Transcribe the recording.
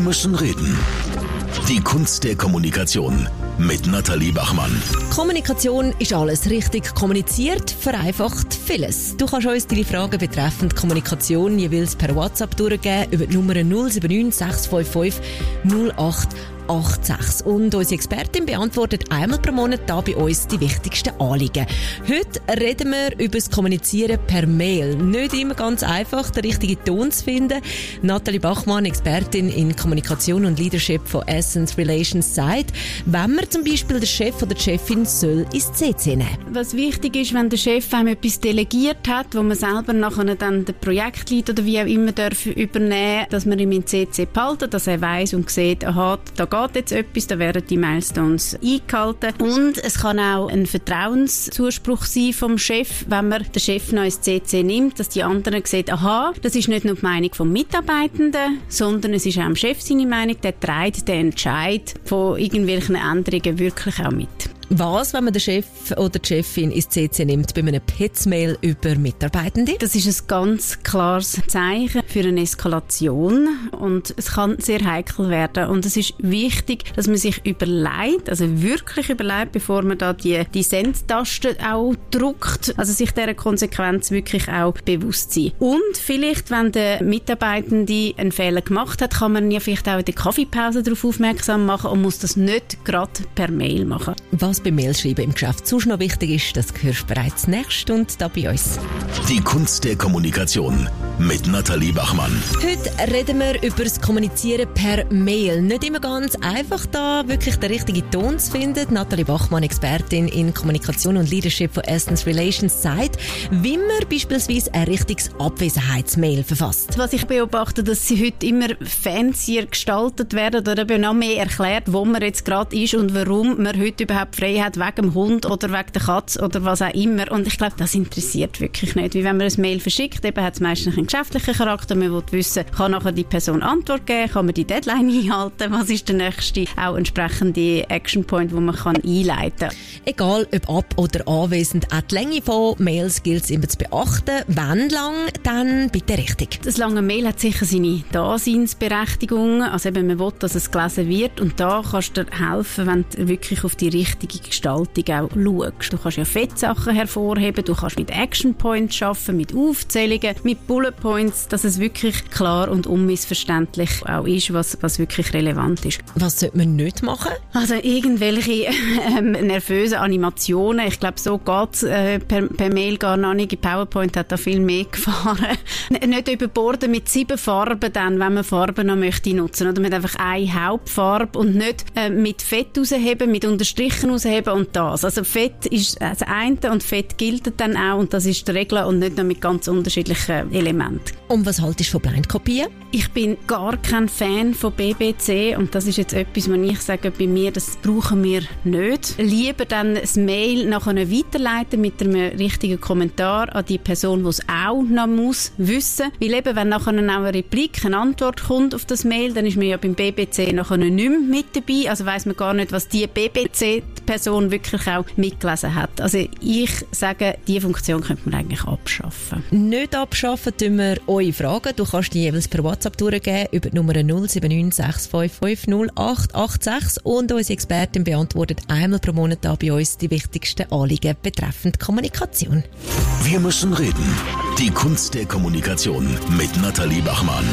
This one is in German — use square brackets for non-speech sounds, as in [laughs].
müssen reden. Die Kunst der Kommunikation mit Nathalie Bachmann. Kommunikation ist alles. Richtig kommuniziert vereinfacht vieles. Du kannst uns deine Fragen betreffend Kommunikation jeweils per WhatsApp durchgeben über die Nummer 079 655 08 86. Und unsere Expertin beantwortet einmal pro Monat da bei uns die wichtigsten Anliegen. Heute reden wir über das Kommunizieren per Mail. Nicht immer ganz einfach, den richtigen Ton zu finden. Nathalie Bachmann, Expertin in Kommunikation und Leadership von Essence Relations, sagt, wenn man zum Beispiel den Chef oder die Chefin soll ins CC nehmen. Was wichtig ist, wenn der Chef einem etwas delegiert hat, wo man selber nachher dann den Projektlead oder wie auch immer darf übernehmen, dass man ihm in CC behalten, dass er weiß und sieht, aha, da geht jetzt etwas, da werden die Milestones eingehalten. Und es kann auch ein Vertrauenszuspruch sein vom Chef, wenn man den Chef noch ins CC nimmt, dass die anderen sehen, aha, das ist nicht nur die Meinung vom Mitarbeitenden, sondern es ist auch dem Chef seine Meinung, der trägt den Entscheid von irgendwelchen Änderungen wirklich auch mit. Was, wenn man den Chef oder die Chefin ins CC nimmt bei einem Petzmail über Mitarbeitende? Das ist ein ganz klares Zeichen für eine Eskalation und es kann sehr heikel werden und es ist wichtig, dass man sich überlegt, also wirklich überlegt, bevor man da die, die Sendtaste auch druckt, also sich dieser Konsequenz wirklich auch bewusst sein. Und vielleicht, wenn der Mitarbeitende einen Fehler gemacht hat, kann man ja vielleicht auch in der Kaffeepause darauf aufmerksam machen und muss das nicht gerade per Mail machen. Was beim Mailschreiben im Geschäft sonst noch wichtig ist, das hörst du bereits nächst und da bei uns. Die Kunst der Kommunikation mit Nathalie Bachmann. Heute reden wir über das Kommunizieren per Mail. Nicht immer ganz einfach da, wirklich den richtigen Ton zu finden. Nathalie Bachmann, Expertin in Kommunikation und Leadership von Essence Relations, sagt, wie man beispielsweise ein richtiges Abwesenheitsmail verfasst. Was ich beobachte, dass sie heute immer fancier gestaltet werden oder eben noch mehr erklärt, wo man jetzt gerade ist und warum man heute überhaupt frei hat, wegen dem Hund oder wegen der Katze oder was auch immer. Und ich glaube, das interessiert wirklich nicht. Wie wenn man ein Mail verschickt, eben hat es meistens einen geschäftlichen Charakter. Man will wissen, kann nachher die Person Antwort geben, kann man die Deadline [laughs] einhalten, was ist der nächste, auch entsprechende Action Point, wo man kann einleiten kann. Egal ob ab- oder anwesend, auch die Länge von Mails gilt es immer zu beachten. Wenn lang, dann bitte richtig. Das lange Mail hat sicher seine Daseinsberechtigung. Also eben, man will, dass es gelesen wird und da kannst du dir helfen, wenn du wirklich auf die richtige Gestaltung auch schaust. Du kannst ja Fettsachen hervorheben, du kannst mit Action Points arbeiten, mit Aufzählungen, mit Bullet Points, dass es wirklich klar und unmissverständlich auch ist, was, was wirklich relevant ist. Was sollte man nicht machen? Also irgendwelche [laughs] ähm, nervösen Animationen. Ich glaube, so geht äh, per, per Mail gar noch nicht. PowerPoint hat da viel mehr [laughs] gefahren. nicht überborden mit sieben Farben dann, wenn man Farben noch möchte nutzen. Oder mit einfach eine Hauptfarbe und nicht äh, mit Fett rausheben, mit Unterstrichen rausheben und das. Also Fett ist das eine und Fett gilt dann auch und das ist die Regel und nicht nur mit ganz unterschiedlichen Elementen. Und was haltest du von Blindkopien? Ich bin gar kein Fan von BBC und das ist jetzt etwas, was ich sage bei mir, das brauchen wir nicht. Lieber dann das Mail nachher weiterleiten mit einem richtigen Kommentar an die Person, die es auch noch muss wissen. Weil eben, wenn nachher auch eine Replik, eine Antwort kommt auf das Mail, dann ist man ja beim BBC nachher nicht mehr mit dabei. Also weiß man gar nicht, was die BBC-Person wirklich auch mitgelesen hat. Also ich sage, diese Funktion könnte man eigentlich abschaffen. Nicht abschaffen, tun wir eure Fragen. Du kannst die jeweils per WhatsApp durchgeben über die Nummer 079 655 0886 und unsere Expertin beantwortet einmal pro Monat da bei uns die wichtigsten Anliegen betreffend Kommunikation. Wir müssen reden. Die Kunst der Kommunikation mit Nathalie Bachmann.